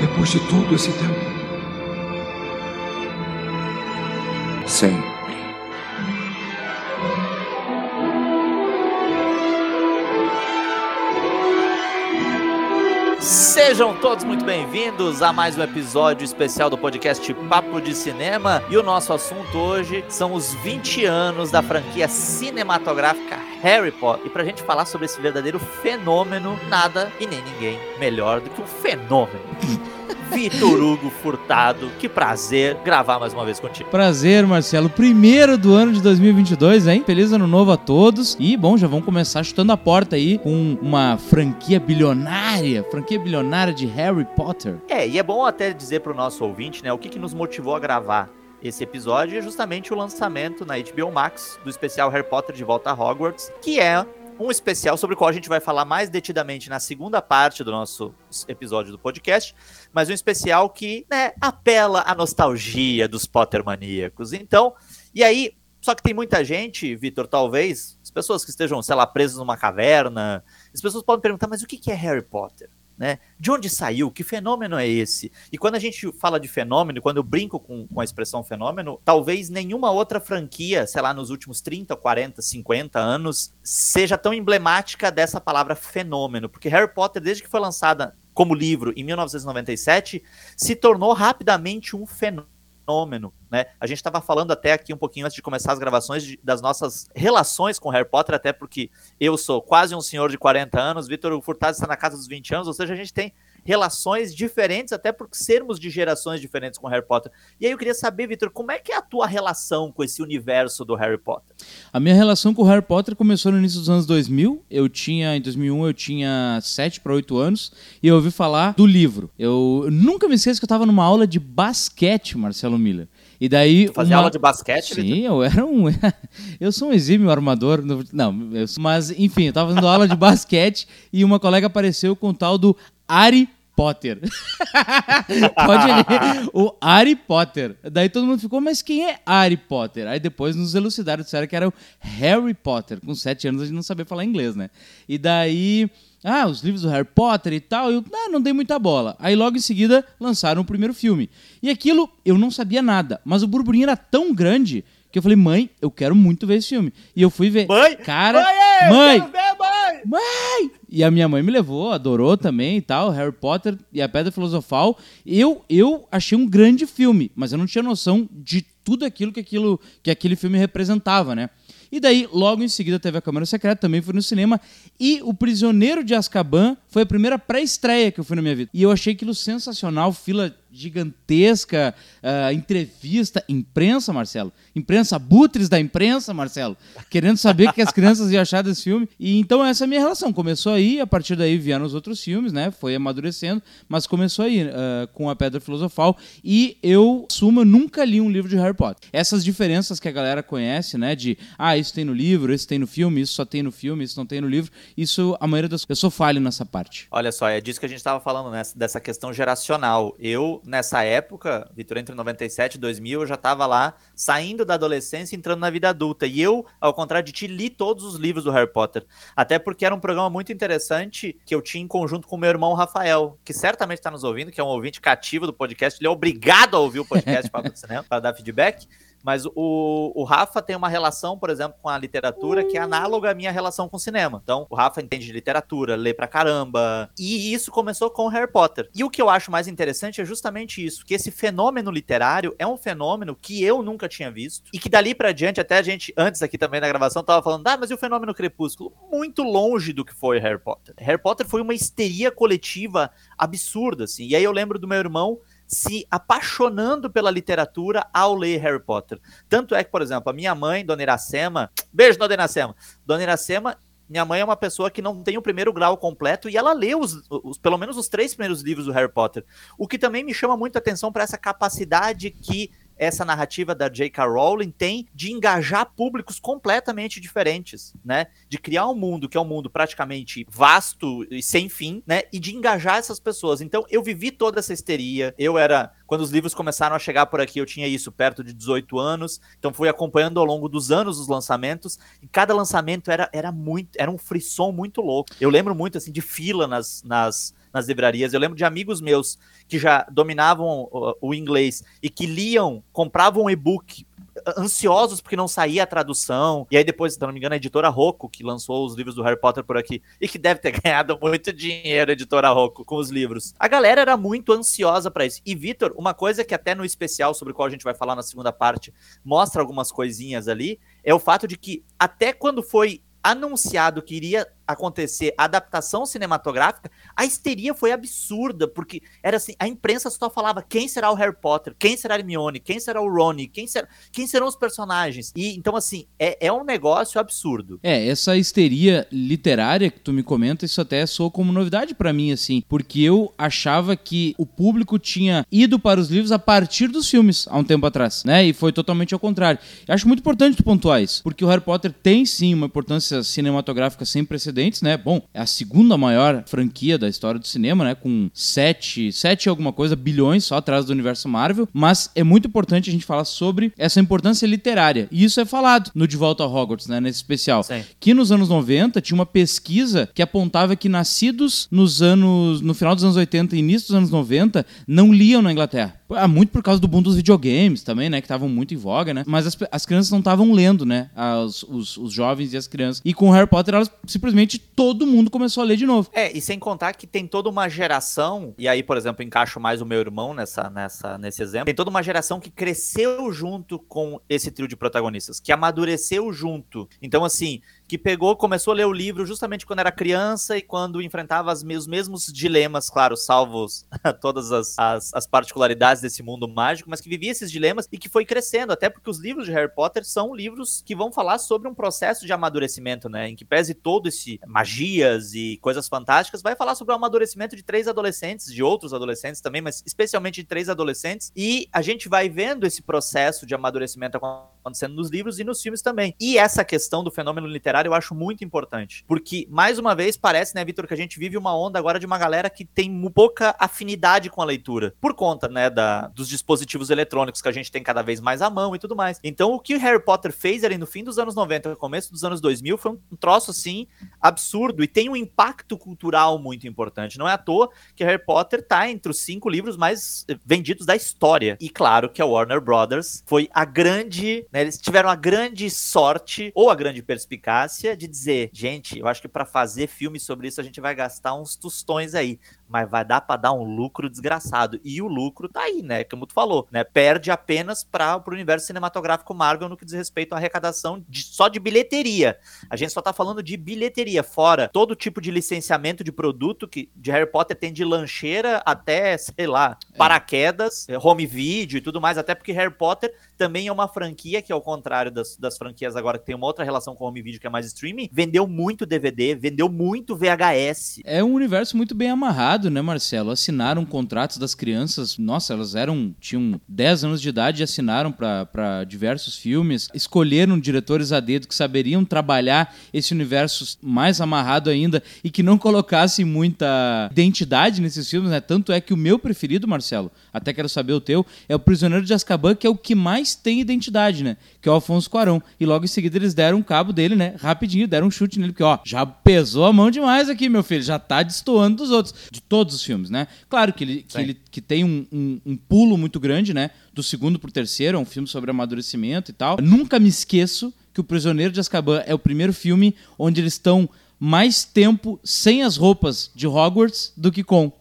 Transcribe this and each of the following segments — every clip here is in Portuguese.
Depois de todo esse tempo? Sempre. Sejam todos muito bem-vindos a mais um episódio especial do podcast Papo de Cinema. E o nosso assunto hoje são os 20 anos da franquia cinematográfica Harry Potter. E pra gente falar sobre esse verdadeiro fenômeno, nada e nem ninguém melhor do que um fenômeno. Vitor Hugo Furtado, que prazer gravar mais uma vez contigo. Prazer, Marcelo. Primeiro do ano de 2022, hein? Feliz ano novo a todos. E, bom, já vamos começar chutando a porta aí com uma franquia bilionária, franquia bilionária de Harry Potter. É, e é bom até dizer pro nosso ouvinte, né, o que, que nos motivou a gravar esse episódio é justamente o lançamento na HBO Max do especial Harry Potter de Volta a Hogwarts, que é um especial sobre o qual a gente vai falar mais detidamente na segunda parte do nosso episódio do podcast, mas um especial que né, apela à nostalgia dos Potter maníacos. Então, e aí, só que tem muita gente, Vitor, talvez, as pessoas que estejam, sei lá, presas numa caverna, as pessoas podem perguntar, mas o que é Harry Potter? Né? De onde saiu? Que fenômeno é esse? E quando a gente fala de fenômeno, quando eu brinco com, com a expressão fenômeno, talvez nenhuma outra franquia, sei lá, nos últimos 30, 40, 50 anos, seja tão emblemática dessa palavra fenômeno. Porque Harry Potter, desde que foi lançada como livro em 1997, se tornou rapidamente um fenômeno fenômeno, né? A gente estava falando até aqui um pouquinho antes de começar as gravações de, das nossas relações com Harry Potter, até porque eu sou quase um senhor de 40 anos, Vitor Furtado está na casa dos 20 anos, ou seja, a gente tem relações diferentes, até por sermos de gerações diferentes com Harry Potter. E aí eu queria saber, Vitor, como é que é a tua relação com esse universo do Harry Potter? A minha relação com o Harry Potter começou no início dos anos 2000. Eu tinha, em 2001, eu tinha 7 para 8 anos e eu ouvi falar do livro. Eu nunca me esqueço que eu estava numa aula de basquete, Marcelo Miller. E daí. Fazia uma... aula de basquete? Sim, eu era um. eu sou um exímio armador. Não, eu... mas enfim, eu tava fazendo aula de basquete e uma colega apareceu com o tal do Ari Potter. Pode ler. O Harry Potter. Daí todo mundo ficou, mas quem é Harry Potter? Aí depois nos elucidaram, disseram que era o Harry Potter. Com sete anos a gente não sabia falar inglês, né? E daí. Ah, os livros do Harry Potter e tal. Eu ah, não dei muita bola. Aí logo em seguida lançaram o primeiro filme. E aquilo eu não sabia nada. Mas o burburinho era tão grande que eu falei, mãe, eu quero muito ver esse filme. E eu fui ver. Mãe? Cara, mãe! Mãe! Ver, mãe! Mãe! E a minha mãe me levou, adorou também e tal, Harry Potter e a Pedra Filosofal. Eu, eu achei um grande filme, mas eu não tinha noção de tudo aquilo que, aquilo que aquele filme representava, né? E daí, logo em seguida, teve a Câmara Secreta, também fui no cinema. E O Prisioneiro de Azkaban foi a primeira pré-estreia que eu fui na minha vida. E eu achei aquilo sensacional, fila gigantesca, uh, entrevista, imprensa, Marcelo. Imprensa, butres da imprensa, Marcelo. Querendo saber o que as crianças iam achar desse filme. E então essa é a minha relação. Começou aí, a partir daí vieram os outros filmes, né? Foi amadurecendo, mas começou aí uh, com a Pedra Filosofal. E eu, suma, nunca li um livro de Harry Potter. Essas diferenças que a galera conhece, né? De, ah, isso tem no livro, isso tem no filme, isso só tem no filme, isso não tem no livro. Isso, a maioria das... Eu sou falho nessa parte. Olha só, é disso que a gente estava falando, né? Dessa questão geracional. Eu nessa época, Vitor, entre 97 e 2000, eu já estava lá saindo da adolescência e entrando na vida adulta. E eu, ao contrário de ti, li todos os livros do Harry Potter. Até porque era um programa muito interessante que eu tinha em conjunto com meu irmão Rafael, que certamente está nos ouvindo, que é um ouvinte cativo do podcast. Ele é obrigado a ouvir o podcast para dar feedback. Mas o, o Rafa tem uma relação, por exemplo, com a literatura que é análoga à minha relação com o cinema. Então, o Rafa entende de literatura, lê pra caramba. E isso começou com Harry Potter. E o que eu acho mais interessante é justamente isso: que esse fenômeno literário é um fenômeno que eu nunca tinha visto. E que dali pra diante, até a gente, antes aqui também na gravação, tava falando, ah, mas e o fenômeno crepúsculo? Muito longe do que foi Harry Potter. Harry Potter foi uma histeria coletiva absurda, assim. E aí eu lembro do meu irmão se apaixonando pela literatura ao ler Harry Potter. Tanto é que, por exemplo, a minha mãe, Dona Iracema, beijo, Dona Iracema. Dona Iracema, minha mãe é uma pessoa que não tem o primeiro grau completo e ela lê os, os pelo menos os três primeiros livros do Harry Potter. O que também me chama muito a atenção para essa capacidade que essa narrativa da J.K. Rowling tem de engajar públicos completamente diferentes, né? De criar um mundo que é um mundo praticamente vasto e sem fim, né? E de engajar essas pessoas. Então, eu vivi toda essa histeria. Eu era quando os livros começaram a chegar por aqui, eu tinha isso perto de 18 anos, então fui acompanhando ao longo dos anos os lançamentos, e cada lançamento era, era muito, era um frisson muito louco. Eu lembro muito assim de fila nas, nas nas livrarias. Eu lembro de amigos meus que já dominavam o, o inglês e que liam, compravam um e-book ansiosos porque não saía a tradução. E aí depois, se não me engano, a editora Rocco, que lançou os livros do Harry Potter por aqui, e que deve ter ganhado muito dinheiro, a editora Rocco, com os livros. A galera era muito ansiosa para isso. E, Vitor, uma coisa que até no especial, sobre o qual a gente vai falar na segunda parte, mostra algumas coisinhas ali, é o fato de que até quando foi anunciado que iria acontecer a adaptação cinematográfica, a histeria foi absurda, porque era assim, a imprensa só falava quem será o Harry Potter, quem será a Hermione, quem será o Ronnie, quem, será, quem serão os personagens. E então assim, é, é um negócio absurdo. É, essa histeria literária que tu me comenta, isso até soou como novidade para mim assim, porque eu achava que o público tinha ido para os livros a partir dos filmes há um tempo atrás, né? E foi totalmente ao contrário. Eu acho muito importante tu pontuar isso, porque o Harry Potter tem sim uma importância cinematográfica sem precedentes precedentes, né? Bom, é a segunda maior franquia da história do cinema, né? Com sete, sete alguma coisa bilhões só atrás do universo Marvel. Mas é muito importante a gente falar sobre essa importância literária. E isso é falado no De Volta a Hogwarts, né? Nesse especial. Sim. Que nos anos 90 tinha uma pesquisa que apontava que nascidos nos anos. no final dos anos 80 e início dos anos 90 não liam na Inglaterra. Ah, muito por causa do boom dos videogames também, né? Que estavam muito em voga, né? Mas as, as crianças não estavam lendo, né? As, os, os jovens e as crianças. E com Harry Potter, elas simplesmente todo mundo começou a ler de novo. É, e sem contar que tem toda uma geração, e aí, por exemplo, encaixo mais o meu irmão nessa, nessa, nesse exemplo, tem toda uma geração que cresceu junto com esse trio de protagonistas, que amadureceu junto. Então, assim, que pegou, começou a ler o livro justamente quando era criança e quando enfrentava os mesmos dilemas, claro, salvos todas as, as, as, particularidades desse mundo mágico, mas que vivia esses dilemas e que foi crescendo, até porque os livros de Harry Potter são livros que vão falar sobre um processo de amadurecimento, né? Em que pese todo esse magias e coisas fantásticas, vai falar sobre o amadurecimento de três adolescentes, de outros adolescentes também, mas especialmente de três adolescentes, e a gente vai vendo esse processo de amadurecimento acontecendo nos livros e nos filmes também. E essa questão do fenômeno literário eu acho muito importante. Porque, mais uma vez, parece, né, Vitor, que a gente vive uma onda agora de uma galera que tem pouca afinidade com a leitura. Por conta, né, da, dos dispositivos eletrônicos que a gente tem cada vez mais à mão e tudo mais. Então, o que Harry Potter fez ali no fim dos anos 90, no começo dos anos 2000, foi um troço, assim, absurdo. E tem um impacto cultural muito importante. Não é à toa que Harry Potter tá entre os cinco livros mais vendidos da história. E claro que a Warner Brothers foi a grande, né, eles tiveram a grande sorte ou a grande perspicácia audácia de dizer, gente, eu acho que para fazer filme sobre isso a gente vai gastar uns tostões aí mas vai dar para dar um lucro desgraçado. E o lucro tá aí, né? Como tu falou, né? Perde apenas para o universo cinematográfico Marvel no que diz respeito à arrecadação de, só de bilheteria. A gente só tá falando de bilheteria, fora todo tipo de licenciamento de produto que de Harry Potter tem de lancheira até, sei lá, é. paraquedas, home video e tudo mais, até porque Harry Potter também é uma franquia que, ao contrário das, das franquias agora que tem uma outra relação com home video que é mais streaming, vendeu muito DVD, vendeu muito VHS. É um universo muito bem amarrado né, Marcelo? Assinaram contratos das crianças. Nossa, elas eram tinham 10 anos de idade e assinaram para diversos filmes. Escolheram diretores a dedo que saberiam trabalhar esse universo mais amarrado ainda e que não colocassem muita identidade nesses filmes, né? Tanto é que o meu preferido, Marcelo, até quero saber o teu, é o Prisioneiro de Azkaban, que é o que mais tem identidade, né? Que é o Afonso Cuarón. E logo em seguida eles deram um cabo dele, né? Rapidinho, deram um chute nele, porque, ó, já pesou a mão demais aqui, meu filho. Já tá destoando dos outros. De todos os filmes, né? Claro que ele, que, ele, que tem um, um, um, pulo muito grande, né? Do segundo pro terceiro, é um filme sobre amadurecimento e tal. Nunca me esqueço que O Prisioneiro de Azkaban é o primeiro filme onde eles estão mais tempo sem as roupas de Hogwarts do que com.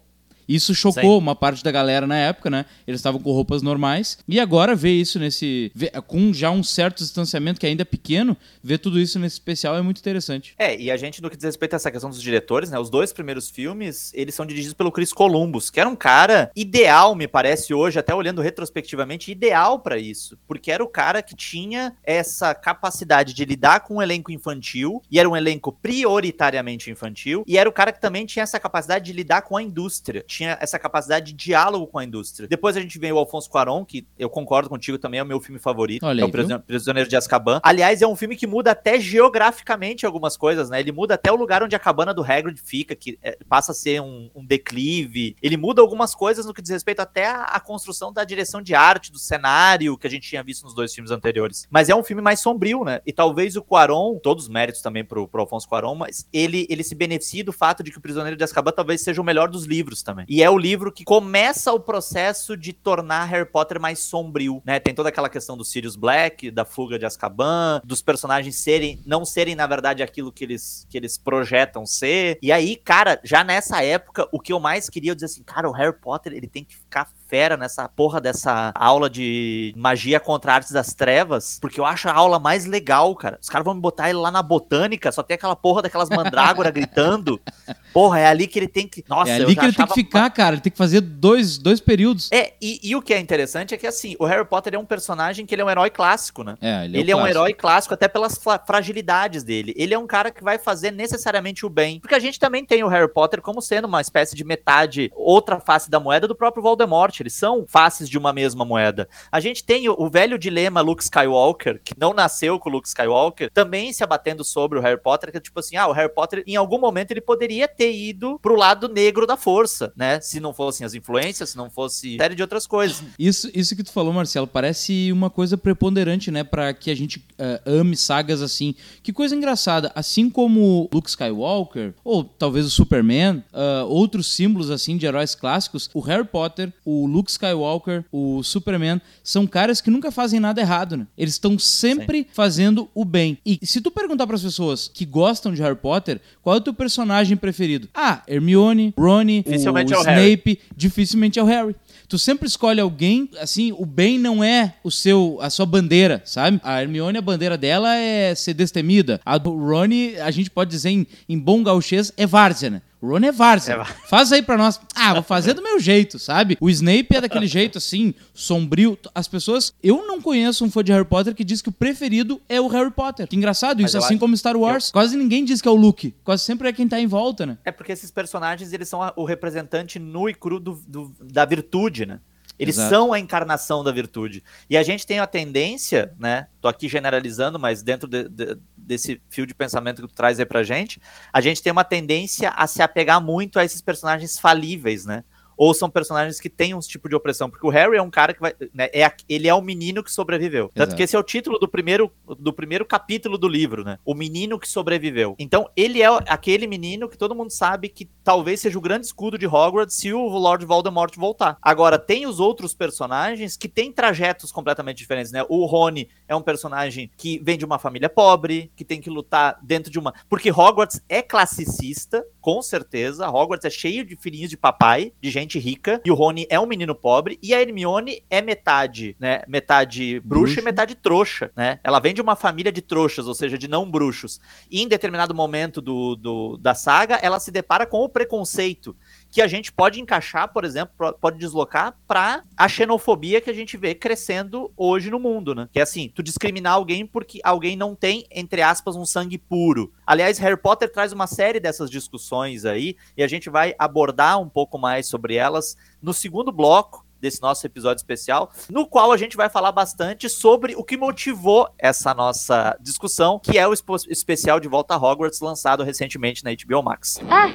Isso chocou Sim. uma parte da galera na época, né? Eles estavam com roupas normais. E agora ver isso nesse. Ver, com já um certo distanciamento que ainda é pequeno, ver tudo isso nesse especial é muito interessante. É, e a gente, no que diz respeito a essa questão dos diretores, né? Os dois primeiros filmes, eles são dirigidos pelo Chris Columbus, que era um cara ideal, me parece, hoje, até olhando retrospectivamente, ideal para isso. Porque era o cara que tinha essa capacidade de lidar com um elenco infantil, e era um elenco prioritariamente infantil, e era o cara que também tinha essa capacidade de lidar com a indústria tinha essa capacidade de diálogo com a indústria. Depois a gente vem o Alfonso Cuarón, que eu concordo contigo também, é o meu filme favorito, Olha é aí, o Prisioneiro, Prisioneiro de Azkaban. Aliás, é um filme que muda até geograficamente algumas coisas, né? Ele muda até o lugar onde a cabana do Hagrid fica, que é, passa a ser um, um, declive. Ele muda algumas coisas no que diz respeito até a, a, construção da direção de arte, do cenário, que a gente tinha visto nos dois filmes anteriores. Mas é um filme mais sombrio, né? E talvez o Cuarón, todos os méritos também pro, pro Alfonso Cuarón, mas ele, ele se beneficia do fato de que o Prisioneiro de Azkaban talvez seja o melhor dos livros também. E é o livro que começa o processo de tornar Harry Potter mais sombrio, né? Tem toda aquela questão do Sirius Black, da fuga de Azkaban, dos personagens serem, não serem, na verdade, aquilo que eles, que eles projetam ser. E aí, cara, já nessa época, o que eu mais queria, eu dizer assim, cara, o Harry Potter, ele tem que ficar fera nessa porra dessa aula de magia contra artes das trevas, porque eu acho a aula mais legal, cara. Os caras vão me botar ele lá na botânica, só tem aquela porra daquelas mandrágora gritando. Porra, é ali que ele tem que. Nossa, é ali que ele tem que ficar, cara. Ele tem que fazer dois, dois períodos. É, e, e, o que é interessante é que, assim, o Harry Potter é um personagem que ele é um herói clássico, né? É, ele é, ele é um herói clássico até pelas fragilidades dele. Ele é um cara que vai fazer necessariamente o bem. Porque a gente também tem o Harry Potter como sendo uma espécie de metade, outra face da moeda do próprio Voldemort eles são faces de uma mesma moeda. A gente tem o, o, velho dilema Luke Skywalker, que não nasceu com o Luke Skywalker, também se abatendo sobre o Harry Potter, que é tipo assim, ah, o Harry Potter, em algum momento, ele poderia ter ido pro lado negro da força, né? Se não fossem as influências, se não fosse série de outras coisas. Isso, isso que tu falou, Marcelo, parece uma coisa preponderante, né? para que a gente uh, ame sagas assim. Que coisa engraçada, assim como Luke Skywalker, ou talvez o Superman, uh, outros símbolos assim de heróis clássicos, o Harry Potter, o Luke Skywalker, o Superman, são caras que nunca fazem nada errado, né? Eles estão sempre Sim. fazendo o bem. E se tu perguntar para as pessoas que gostam de Harry Potter, qual é o teu personagem preferido? Ah, Hermione, Ronnie, o, o, é o Snape, dificilmente é o Harry tu sempre escolhe alguém, assim, o bem não é o seu, a sua bandeira, sabe? A Hermione, a bandeira dela é ser destemida. A do Ronnie, a gente pode dizer em, em bom gauchês, é várzea, né? Ron é Varsa. É. Faz aí pra nós. Ah, vou fazer do meu jeito, sabe? O Snape é daquele jeito assim, sombrio. As pessoas. Eu não conheço um fã de Harry Potter que diz que o preferido é o Harry Potter. Que engraçado, isso assim acho... como Star Wars. Eu... Quase ninguém diz que é o Luke. Quase sempre é quem tá em volta, né? É porque esses personagens, eles são o representante nu e cru do, do da virtude, né? Eles Exato. são a encarnação da virtude. E a gente tem a tendência, né? Tô aqui generalizando, mas dentro de, de, desse fio de pensamento que tu traz aí pra gente, a gente tem uma tendência a se apegar muito a esses personagens falíveis, né? Ou são personagens que têm um tipo de opressão, porque o Harry é um cara que vai, né, é, ele é o menino que sobreviveu. Tanto Exato. que esse é o título do primeiro, do primeiro capítulo do livro, né? O menino que sobreviveu. Então, ele é aquele menino que todo mundo sabe que talvez seja o grande escudo de Hogwarts se o Lord Voldemort voltar. Agora, tem os outros personagens que têm trajetos completamente diferentes, né? O Rony é um personagem que vem de uma família pobre, que tem que lutar dentro de uma. Porque Hogwarts é classicista, com certeza. Hogwarts é cheio de filhinhos de papai, de gente rica, e o Rony é um menino pobre, e a Hermione é metade, né? Metade bruxa Bruxo. e metade trouxa, né? Ela vem de uma família de trouxas, ou seja, de não bruxos. E em determinado momento do, do da saga, ela se depara com o preconceito que a gente pode encaixar, por exemplo, pode deslocar para a xenofobia que a gente vê crescendo hoje no mundo, né? Que é assim, tu discriminar alguém porque alguém não tem, entre aspas, um sangue puro. Aliás, Harry Potter traz uma série dessas discussões aí e a gente vai abordar um pouco mais sobre elas no segundo bloco desse nosso episódio especial, no qual a gente vai falar bastante sobre o que motivou essa nossa discussão, que é o especial de Volta a Hogwarts lançado recentemente na HBO Max. Ah,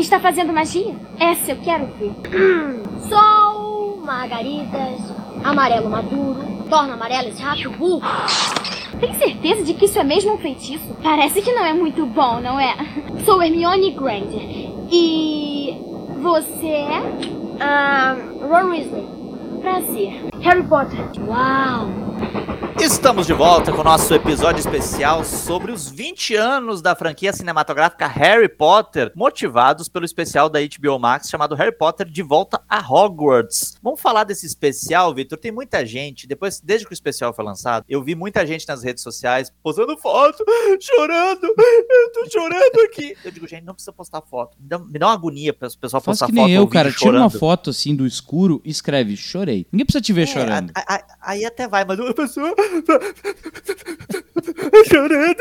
está fazendo magia? Essa eu quero ver. Sol, margaridas, amarelo maduro, torna amarelo esse rato burro. Tem certeza de que isso é mesmo um feitiço? Parece que não é muito bom, não é? Sou Hermione Granger. E você é? Um, Ron Weasley. Prazer. Harry Potter. Uau! Estamos de volta com o nosso episódio especial sobre os 20 anos da franquia cinematográfica Harry Potter, motivados pelo especial da HBO Max chamado Harry Potter de Volta a Hogwarts. Vamos falar desse especial, Victor? Tem muita gente, depois, desde que o especial foi lançado, eu vi muita gente nas redes sociais postando foto, chorando, eu tô chorando aqui. Eu digo, gente, não precisa postar foto. Me dá, me dá uma agonia para o pessoal Faz postar que nem foto. eu, cara. Tira uma foto assim do escuro e escreve, chorei. Ninguém precisa te ver é, chorando. A, a, aí até vai, mas a pessoa chorando.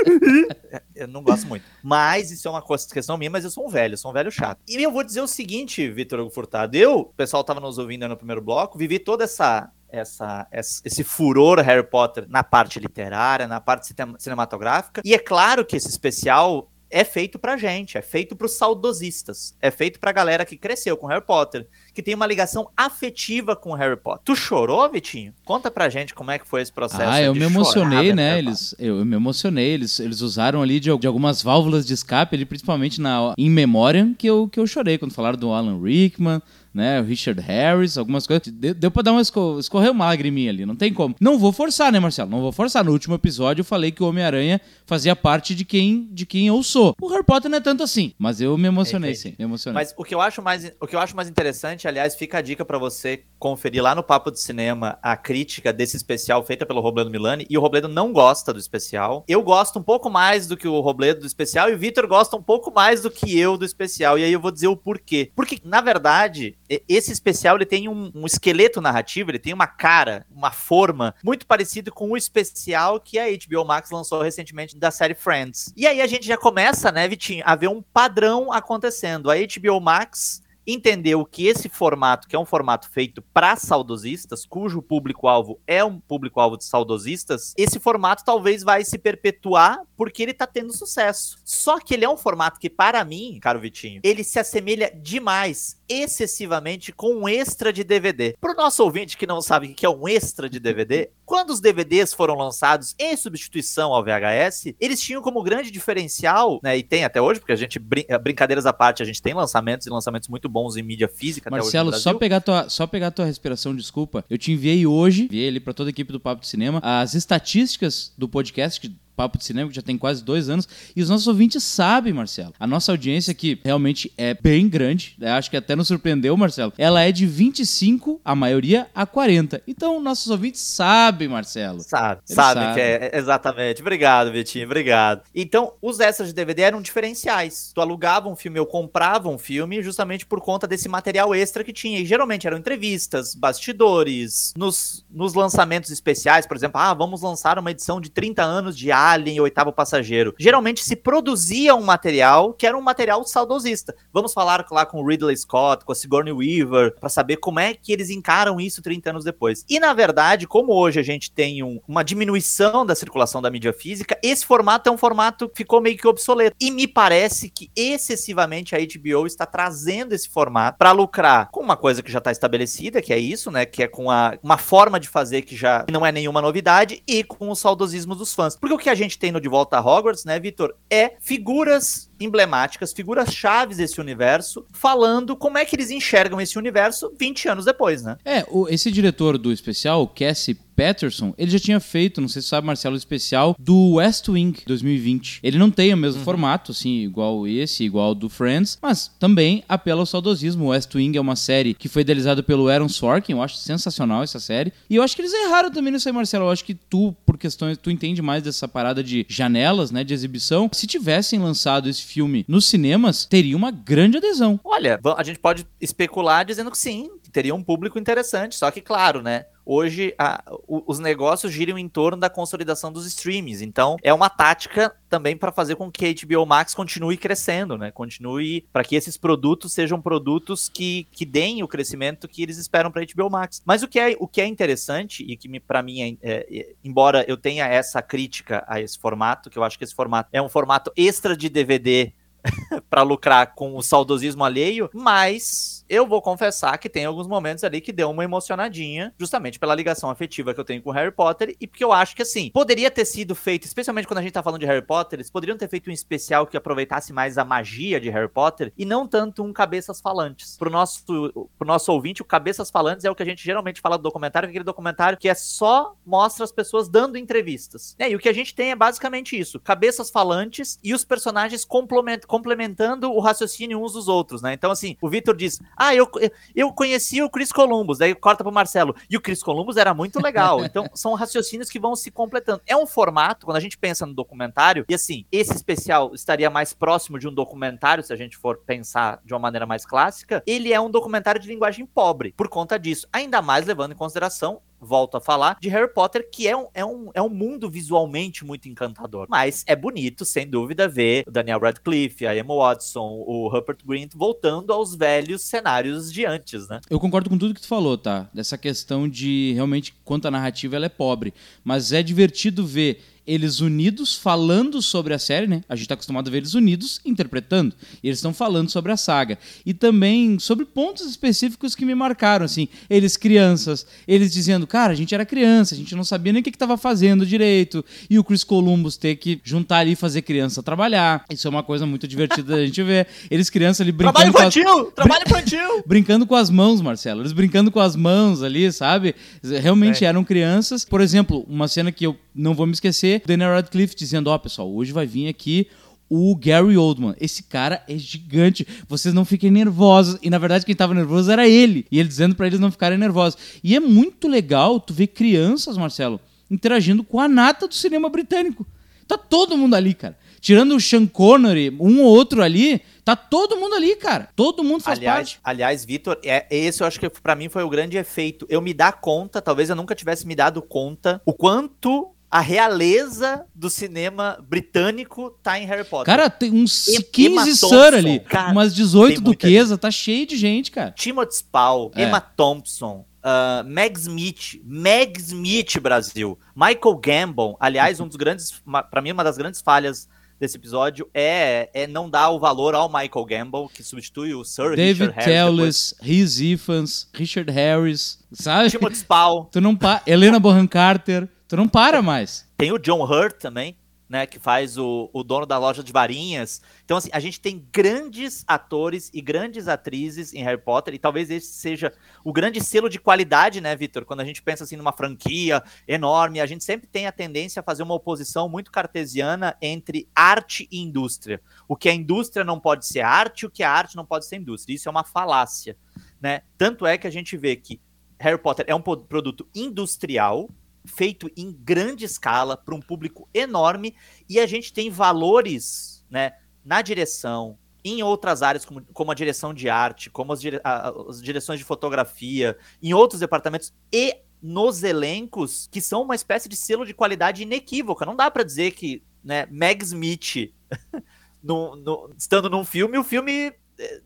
Eu não gosto muito. Mas isso é uma questão minha, mas eu sou um velho, eu sou um velho chato. E eu vou dizer o seguinte, Vitor Hugo Furtado. Eu, o pessoal tava nos ouvindo no primeiro bloco, vivi toda essa essa, esse furor Harry Potter na parte literária, na parte cinematográfica. E é claro que esse especial é feito pra gente, é feito pros saudosistas, é feito pra galera que cresceu com Harry Potter, que tem uma ligação afetiva com Harry Potter. Tu chorou, Vitinho? Conta pra gente como é que foi esse processo. Ah, eu me emocionei, né? Eles, eu, eu, me emocionei. Eles, eles usaram ali de, de algumas válvulas de escape, ali, principalmente na em memória, que eu, que eu chorei quando falaram do Alan Rickman, né? O Richard Harris, algumas coisas. Deu, deu pra dar uma esco escorrer uma lagriminha ali, não tem como. Não vou forçar, né, Marcelo? Não vou forçar. No último episódio eu falei que o Homem-Aranha fazia parte de quem, de quem eu sou. O Harry Potter não é tanto assim, mas eu me emocionei, sim. Me emocionei. Mas o que eu acho mais, o que eu acho mais interessante, aliás, fica a dica para você conferir lá no Papo de Cinema a crítica desse especial feita pelo Robledo Milani. E o Robledo não gosta do especial. Eu gosto um pouco mais do que o Robledo do especial e o Vitor gosta um pouco mais do que eu do especial. E aí eu vou dizer o porquê. Porque, na verdade, esse especial ele tem um, um, esqueleto narrativo, ele tem uma cara, uma forma muito parecido com o especial que a HBO Max lançou recentemente da série Friends. E aí a gente já começa, né, Vitinho, a ver um padrão acontecendo. A HBO Max entendeu que esse formato, que é um formato feito para saudosistas, cujo público-alvo é um público-alvo de saudosistas, esse formato talvez vai se perpetuar porque ele está tendo sucesso. Só que ele é um formato que, para mim, caro Vitinho, ele se assemelha demais, excessivamente, com um extra de DVD. Para o nosso ouvinte que não sabe o que é um extra de DVD, quando os DVDs foram lançados em substituição ao VHS, eles tinham como grande diferencial, né, e tem até hoje, porque a gente, brin brincadeiras à parte, a gente tem lançamentos e lançamentos muito bons em mídia física. Marcelo, só pegar tua, só pegar tua respiração, desculpa. Eu te enviei hoje, enviei ele para toda a equipe do Papo de Cinema, as estatísticas do podcast que Papo de Cinema, que já tem quase dois anos. E os nossos ouvintes sabem, Marcelo. A nossa audiência, que realmente é bem grande, né? acho que até nos surpreendeu, Marcelo, ela é de 25, a maioria, a 40. Então, nossos ouvintes sabem, Marcelo. Sabe, sabem sabe. que é, exatamente. Obrigado, Vitinho, obrigado. Então, os extras de DVD eram diferenciais. Tu alugava um filme, eu comprava um filme justamente por conta desse material extra que tinha. E geralmente eram entrevistas, bastidores, nos, nos lançamentos especiais, por exemplo, ah, vamos lançar uma edição de 30 anos de Alien, Oitavo Passageiro. Geralmente se produzia um material que era um material saudosista. Vamos falar lá com o Ridley Scott, com a Sigourney Weaver, para saber como é que eles encaram isso 30 anos depois. E na verdade, como hoje a gente tem um, uma diminuição da circulação da mídia física, esse formato é um formato que ficou meio que obsoleto. E me parece que excessivamente a HBO está trazendo esse formato para lucrar com uma coisa que já está estabelecida, que é isso, né? Que é com a, uma forma de fazer que já não é nenhuma novidade e com o saudosismo dos fãs. Porque o que a gente tem no De Volta a Hogwarts, né, Vitor, é figuras emblemáticas, figuras chaves desse universo, falando como é que eles enxergam esse universo 20 anos depois, né? É, o, esse diretor do especial, Cassie Patterson, ele já tinha feito, não sei se sabe, Marcelo, especial do West Wing 2020. Ele não tem o mesmo uhum. formato, assim, igual esse, igual do Friends, mas também apela ao saudosismo. O West Wing é uma série que foi idealizada pelo Aaron Sorkin, eu acho sensacional essa série. E eu acho que eles erraram também nisso aí, Marcelo. Eu acho que tu, por questões, tu entende mais dessa parada de janelas, né, de exibição. Se tivessem lançado esse filme nos cinemas, teria uma grande adesão. Olha, a gente pode especular dizendo que sim, teria um público interessante, só que claro, né? hoje a, o, os negócios giram em torno da consolidação dos streams. Então, é uma tática também para fazer com que a HBO Max continue crescendo, né? Continue para que esses produtos sejam produtos que, que deem o crescimento que eles esperam para a HBO Max. Mas o que é, o que é interessante e que para mim, é, é, embora eu tenha essa crítica a esse formato, que eu acho que esse formato é um formato extra de DVD para lucrar com o saudosismo alheio, mas eu vou confessar que tem alguns momentos ali que deu uma emocionadinha, justamente pela ligação afetiva que eu tenho com Harry Potter e porque eu acho que assim, poderia ter sido feito, especialmente quando a gente tá falando de Harry Potter, eles poderiam ter feito um especial que aproveitasse mais a magia de Harry Potter e não tanto um cabeças falantes. Pro nosso pro nosso ouvinte, o cabeças falantes é o que a gente geralmente fala do documentário, aquele documentário que é só mostra as pessoas dando entrevistas. É, e o que a gente tem é basicamente isso, cabeças falantes e os personagens complementando o raciocínio uns dos outros, né? Então, assim, o Victor diz: Ah, eu, eu conheci o Chris Columbus, daí corta pro Marcelo. E o Chris Columbus era muito legal. Então, são raciocínios que vão se completando. É um formato, quando a gente pensa no documentário, e assim, esse especial estaria mais próximo de um documentário, se a gente for pensar de uma maneira mais clássica, ele é um documentário de linguagem pobre, por conta disso. Ainda mais levando em consideração volto a falar, de Harry Potter, que é um, é um, é um mundo visualmente muito encantador. Mas é bonito, sem dúvida, ver o Daniel Radcliffe, a Emma Watson, o Rupert Grint voltando aos velhos cenários de antes, né? Eu concordo com tudo que tu falou, tá? Dessa questão de realmente quanto a narrativa ela é pobre. Mas é divertido ver eles unidos falando sobre a série, né? A gente tá acostumado a ver eles unidos interpretando. E eles estão falando sobre a saga. E também sobre pontos específicos que me marcaram, assim. Eles crianças, eles dizendo, cara, a gente era criança, a gente não sabia nem o que, que tava fazendo direito. E o Chris Columbus ter que juntar ali e fazer criança trabalhar. Isso é uma coisa muito divertida da gente ver. Eles crianças ali brincando Trabalho infantil! as... Trabalho infantil! brincando com as mãos, Marcelo. Eles brincando com as mãos ali, sabe? Realmente É. eram crianças. Por exemplo, uma cena que eu não vou me esquecer, Daniel Radcliffe dizendo, ó, pessoal, hoje vai vir aqui o Gary Oldman. Esse cara é gigante. Vocês não fiquem nervosos. E na verdade quem tava nervoso era ele. E ele dizendo pra eles não ficarem nervosos. E é muito legal tu ver crianças, Marcelo, interagindo com a nata do cinema britânico. Tá todo mundo ali, cara. Tirando o Sean Connery, um ou outro ali, tá todo mundo ali, cara. Todo mundo faz Aliás, parte. aliás, Vitor, é, esse eu acho que pra mim foi o grande efeito. Eu me dar conta, talvez eu nunca tivesse me dado conta, o quanto a realeza do cinema britânico tá em Harry Potter. Cara, tem uns Emma 15 Thompson, Sir ali, cara, umas 18 tem muita duquesa, tá cheio de gente, cara. Timothy Spall, É. Emma Thompson, uh, Meg Smith, Meg Smith Brasil, Michael Gambon, aliás, um dos grandes, pra mim uma das grandes falhas desse episódio é, é não dar o valor ao Michael Gambon, que substitui o Sir David Richard Harris depois. Tellis, Rhys Ifans, Richard Harris, sabe? Timothy Spall, Tu não pa... Helena Bonham Carter, tu não para mais. tem o John Hurt também, né, que faz o, o dono da loja de varinhas. Então, assim, a gente tem grandes atores e grandes atrizes em Harry Potter, e talvez esse seja o grande selo de qualidade, né, Vitor? Quando a gente pensa assim numa franquia enorme, a gente sempre tem a tendência a fazer uma oposição muito cartesiana entre arte e indústria. O que a indústria não pode ser arte, o que a arte não pode ser indústria. Isso é uma falácia, né? Tanto é que a gente vê que Harry Potter é um produto industrial, feito em grande escala para um público enorme e a gente tem valores, né, na direção, em outras áreas como, como a direção de arte, como as, dire- as direções de fotografia, em outros departamentos e nos elencos que são uma espécie de selo de qualidade inequívoca. Não dá para dizer que, né, Meg Smith no- no- estando num filme, o filme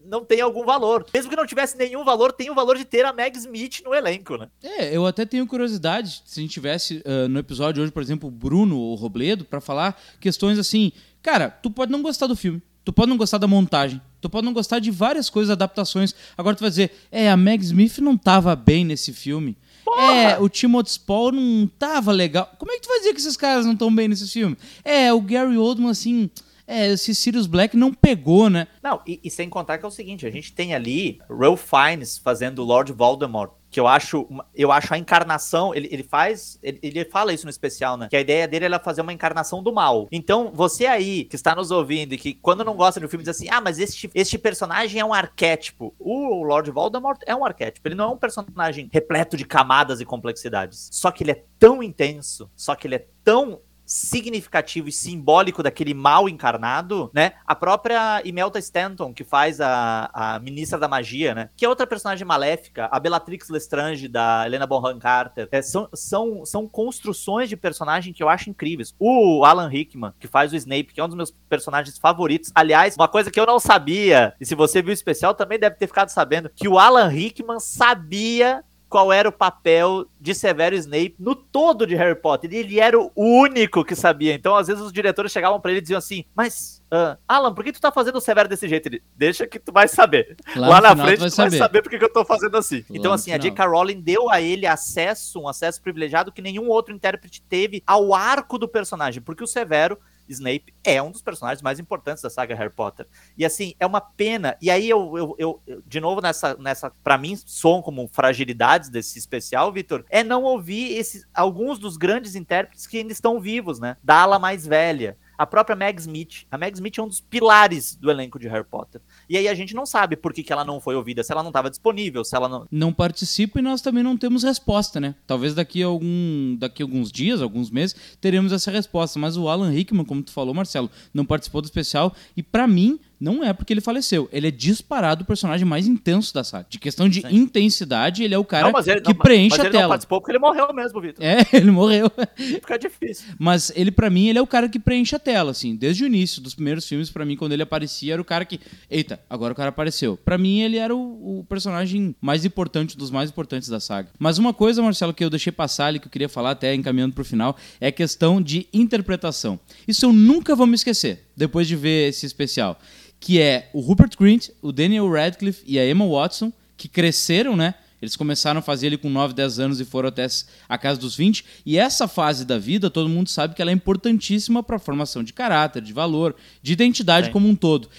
não tem algum valor. Mesmo que não tivesse nenhum valor, tem o valor de ter a Meg Smith no elenco, né? É, eu até tenho curiosidade, se a gente tivesse ah, no episódio hoje, por exemplo, o Bruno ou Robledo, pra falar questões assim. Cara, tu pode não gostar do filme, tu pode não gostar da montagem, tu pode não gostar de várias coisas, adaptações. Agora tu vai dizer, é, a Meg Smith não tava bem nesse filme. É, o Timothy Spall não tava legal. Como é que tu vai dizer que esses caras não estão bem nesse filme? É, o Gary Oldman, assim. É, esse Sirius Black não pegou, né? Não, e, e sem contar que é o seguinte, a gente tem ali Ralph Fiennes fazendo Lord Voldemort, que eu acho, eu acho a encarnação, ele, ele faz, ele, ele fala isso no especial, né? Que a ideia dele é fazer uma encarnação do mal. Então, você aí que está nos ouvindo e que quando não gosta do filme diz assim, ah, mas este, este personagem é um arquétipo. O Lord Voldemort é um arquétipo, ele não é um personagem repleto de camadas e complexidades. Só que ele é tão intenso, só que ele é tão significativo e simbólico daquele mal encarnado, né? A própria Imelda Stanton, que faz a, a ministra da magia, né? Que é outra personagem maléfica, a Bellatrix Lestrange, da Helena Bonham Carter. É, são, são, são construções de personagem que eu acho incríveis. O Alan Rickman, que faz o Snape, que é um dos meus personagens favoritos. Aliás, uma coisa que eu não sabia, e se você viu o especial, também deve ter ficado sabendo, que o Alan Rickman sabia qual era o papel de Severo Snape no todo de Harry Potter. Ele era o único que sabia. Então, às vezes, os diretores chegavam pra ele e diziam assim: Mas, ah, Alan, por que tu tá fazendo o Severo desse jeito? Ele, Deixa que tu vai saber. Lá Lá, na frente tu vai saber." saber por que eu tô fazendo assim. Lá então, assim, a. J.K. Rowling deu a ele acesso, um acesso privilegiado que nenhum outro intérprete teve ao arco do personagem. Porque o Severo. Snape é um dos personagens mais importantes da saga Harry Potter. E assim, é uma pena. E aí eu, eu, eu- eu- de novo, nessa, nessa para mim, som como fragilidades desse especial, Vitor, é não ouvir esses, alguns dos grandes intérpretes que ainda estão vivos, né? Da ala mais velha. A própria Meg Smith. A Meg Smith é um dos pilares do elenco de Harry Potter. E aí a gente não sabe por que, que ela não foi ouvida, se ela não estava disponível, se ela não. não participa e nós também não temos resposta, né? Talvez daqui a, algum, daqui a alguns dias, alguns meses, teremos essa resposta. Mas o Alan Rickman, como tu falou, Marcelo, não participou do especial. E pra mim, não é porque ele faleceu. Ele é disparado o personagem mais intenso da saga. De questão de Sim. intensidade, ele é o cara ele, que não, preenche mas a tela. Ele não participou porque ele morreu mesmo, Vitor. É, ele morreu. Fica difícil. Mas ele, para mim, ele é o cara que preenche a tela, assim. Desde o início dos primeiros filmes, para mim, quando ele aparecia, era o cara que. Eita, agora o cara apareceu. Para mim, ele era o, o, personagem mais importante, dos mais importantes da saga. Mas uma coisa, Marcelo, que eu deixei passar ali, que eu queria falar até encaminhando pro final, é a questão de interpretação. Isso eu nunca vou me esquecer, depois de ver esse especial. Que é o Rupert Grint, o Daniel Radcliffe e a Emma Watson, que cresceram, né? Eles começaram a fazer ele com 9, 10 anos e foram até a casa dos 20. E essa fase da vida, todo mundo sabe que ela é importantíssima para a formação de caráter, de valor, de identidade Sim. como um todo.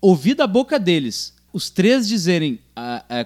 Ouvir da boca deles os três dizerem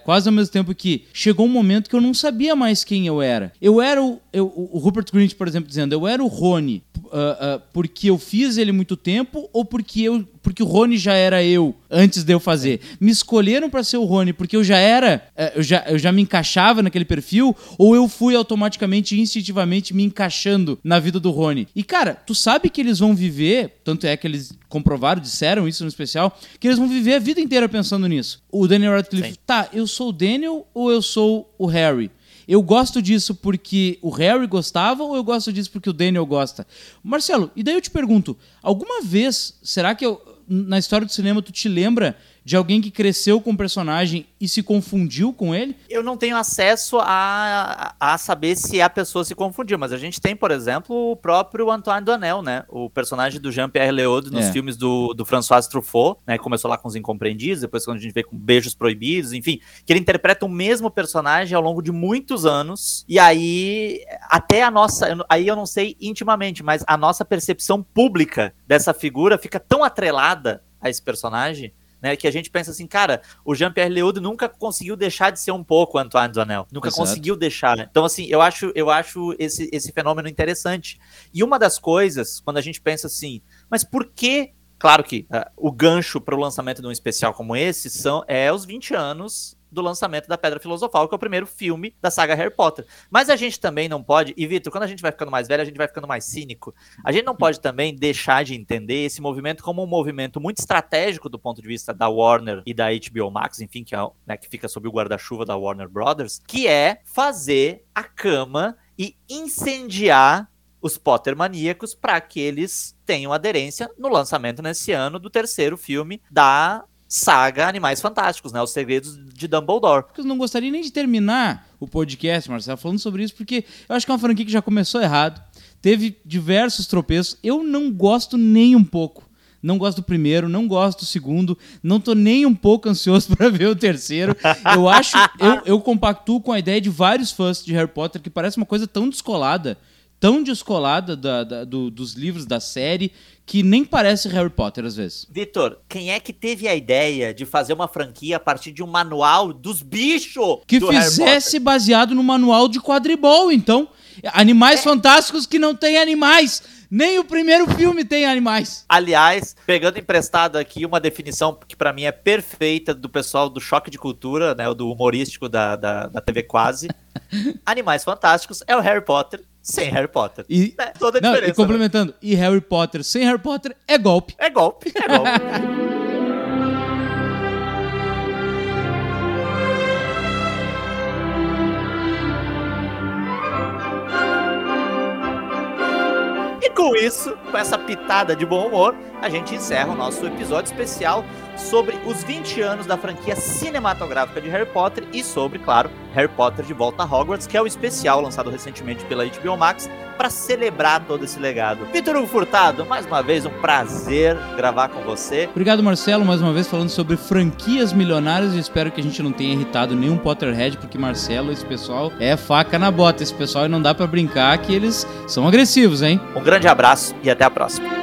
quase ao mesmo tempo que chegou um momento que eu não sabia mais quem eu era. Eu era o, eu, o Rupert Grint, por exemplo, dizendo, eu era o Rony uh, uh, porque eu fiz ele muito tempo ou porque eu porque o Rony já era eu antes de eu fazer. Me escolheram para ser o Rony porque eu já era, uh, eu, já, eu já me encaixava naquele perfil ou eu fui automaticamente, instintivamente me encaixando na vida do Rony. E cara, tu sabe que eles vão viver, tanto é que eles comprovaram, disseram isso no especial, que eles vão viver a vida inteira pensando nisso. O Daniel Radcliffe tá, eu sou o Daniel ou eu sou o Harry? Eu gosto disso porque o Harry gostava ou eu gosto disso porque o Daniel gosta? Marcelo, e daí eu te pergunto, alguma vez, será que eu, na história do cinema tu te lembra de alguém que cresceu com o personagem e se confundiu com ele? Eu não tenho acesso a, a saber se a pessoa se confundiu, mas a gente tem, por exemplo, o próprio Antoine Duanel, né? O personagem do Jean-Pierre Léaud nos é. filmes do, do François Truffaut, né? Começou lá com Os Incompreendidos, depois quando a gente vê com Beijos Proibidos, enfim, que ele interpreta o mesmo personagem ao longo de muitos anos, e aí até a nossa, aí eu não sei intimamente, mas a nossa percepção pública dessa figura fica tão atrelada a esse personagem né? Que a gente pensa assim, cara, o Jean-Pierre Léaud nunca conseguiu deixar de ser um pouco Antoine Duanel. Nunca Exato. conseguiu deixar. Então, assim, eu acho, eu acho esse, esse fenômeno interessante. E uma das coisas, quando a gente pensa assim, mas por que Claro que uh, o gancho para o lançamento de um especial como esse são é os 20 anos do lançamento da Pedra Filosofal, que é o primeiro filme da saga Harry Potter. Mas a gente também não pode, e Vitor, quando a gente vai ficando mais velho, a gente vai ficando mais cínico. A gente não pode também deixar de entender esse movimento como um movimento muito estratégico do ponto de vista da Warner e da HBO Max, enfim, que, é, né, que fica sob o guarda-chuva da Warner Brothers, que é fazer a cama e incendiar os Potter maníacos para que eles tenham aderência no lançamento nesse ano do terceiro filme da saga Animais Fantásticos, né? Os Segredos de Dumbledore. Eu não gostaria nem de terminar o podcast, Marcelo, falando sobre isso, porque eu acho que é uma franquia que já começou errado. Teve diversos tropeços. Eu não gosto nem um pouco. Não gosto do primeiro, não gosto do segundo, não tô nem um pouco ansioso para ver o terceiro. Eu acho, eu, eu compactuo com a ideia de vários fãs de Harry Potter que parece uma coisa tão descolada tão descolada da, da, do, dos livros da série que nem parece Harry Potter às vezes. Vitor, quem é que teve a ideia de fazer uma franquia a partir de um manual dos bichos? Que fizesse baseado no manual de quadribol, então. Animais é. fantásticos que não tem animais. Nem o primeiro filme tem animais. Aliás, pegando emprestado aqui uma definição que para mim é perfeita do pessoal do Choque de Cultura, né, do humorístico da, da, da TV Quase. Animais Fantásticos é o Harry Potter sem Harry Potter. E, é, toda a não, diferença. E complementando, né? e Harry Potter sem Harry Potter é golpe. É golpe, é golpe. E com isso, com essa pitada de bom humor, a gente encerra o nosso episódio especial sobre os 20 anos da franquia cinematográfica de Harry Potter e sobre, claro, Harry Potter de Volta a Hogwarts, que é o especial lançado recentemente pela HBO Max para celebrar todo esse legado. Vitor Hugo Furtado, mais uma vez um prazer gravar com você. Obrigado, Marcelo, mais uma vez falando sobre franquias milionárias e espero que a gente não tenha irritado nenhum Potterhead, porque Marcelo, esse pessoal é faca na bota, esse pessoal e não dá para brincar que eles são agressivos, hein? Um grande abraço e até a próxima.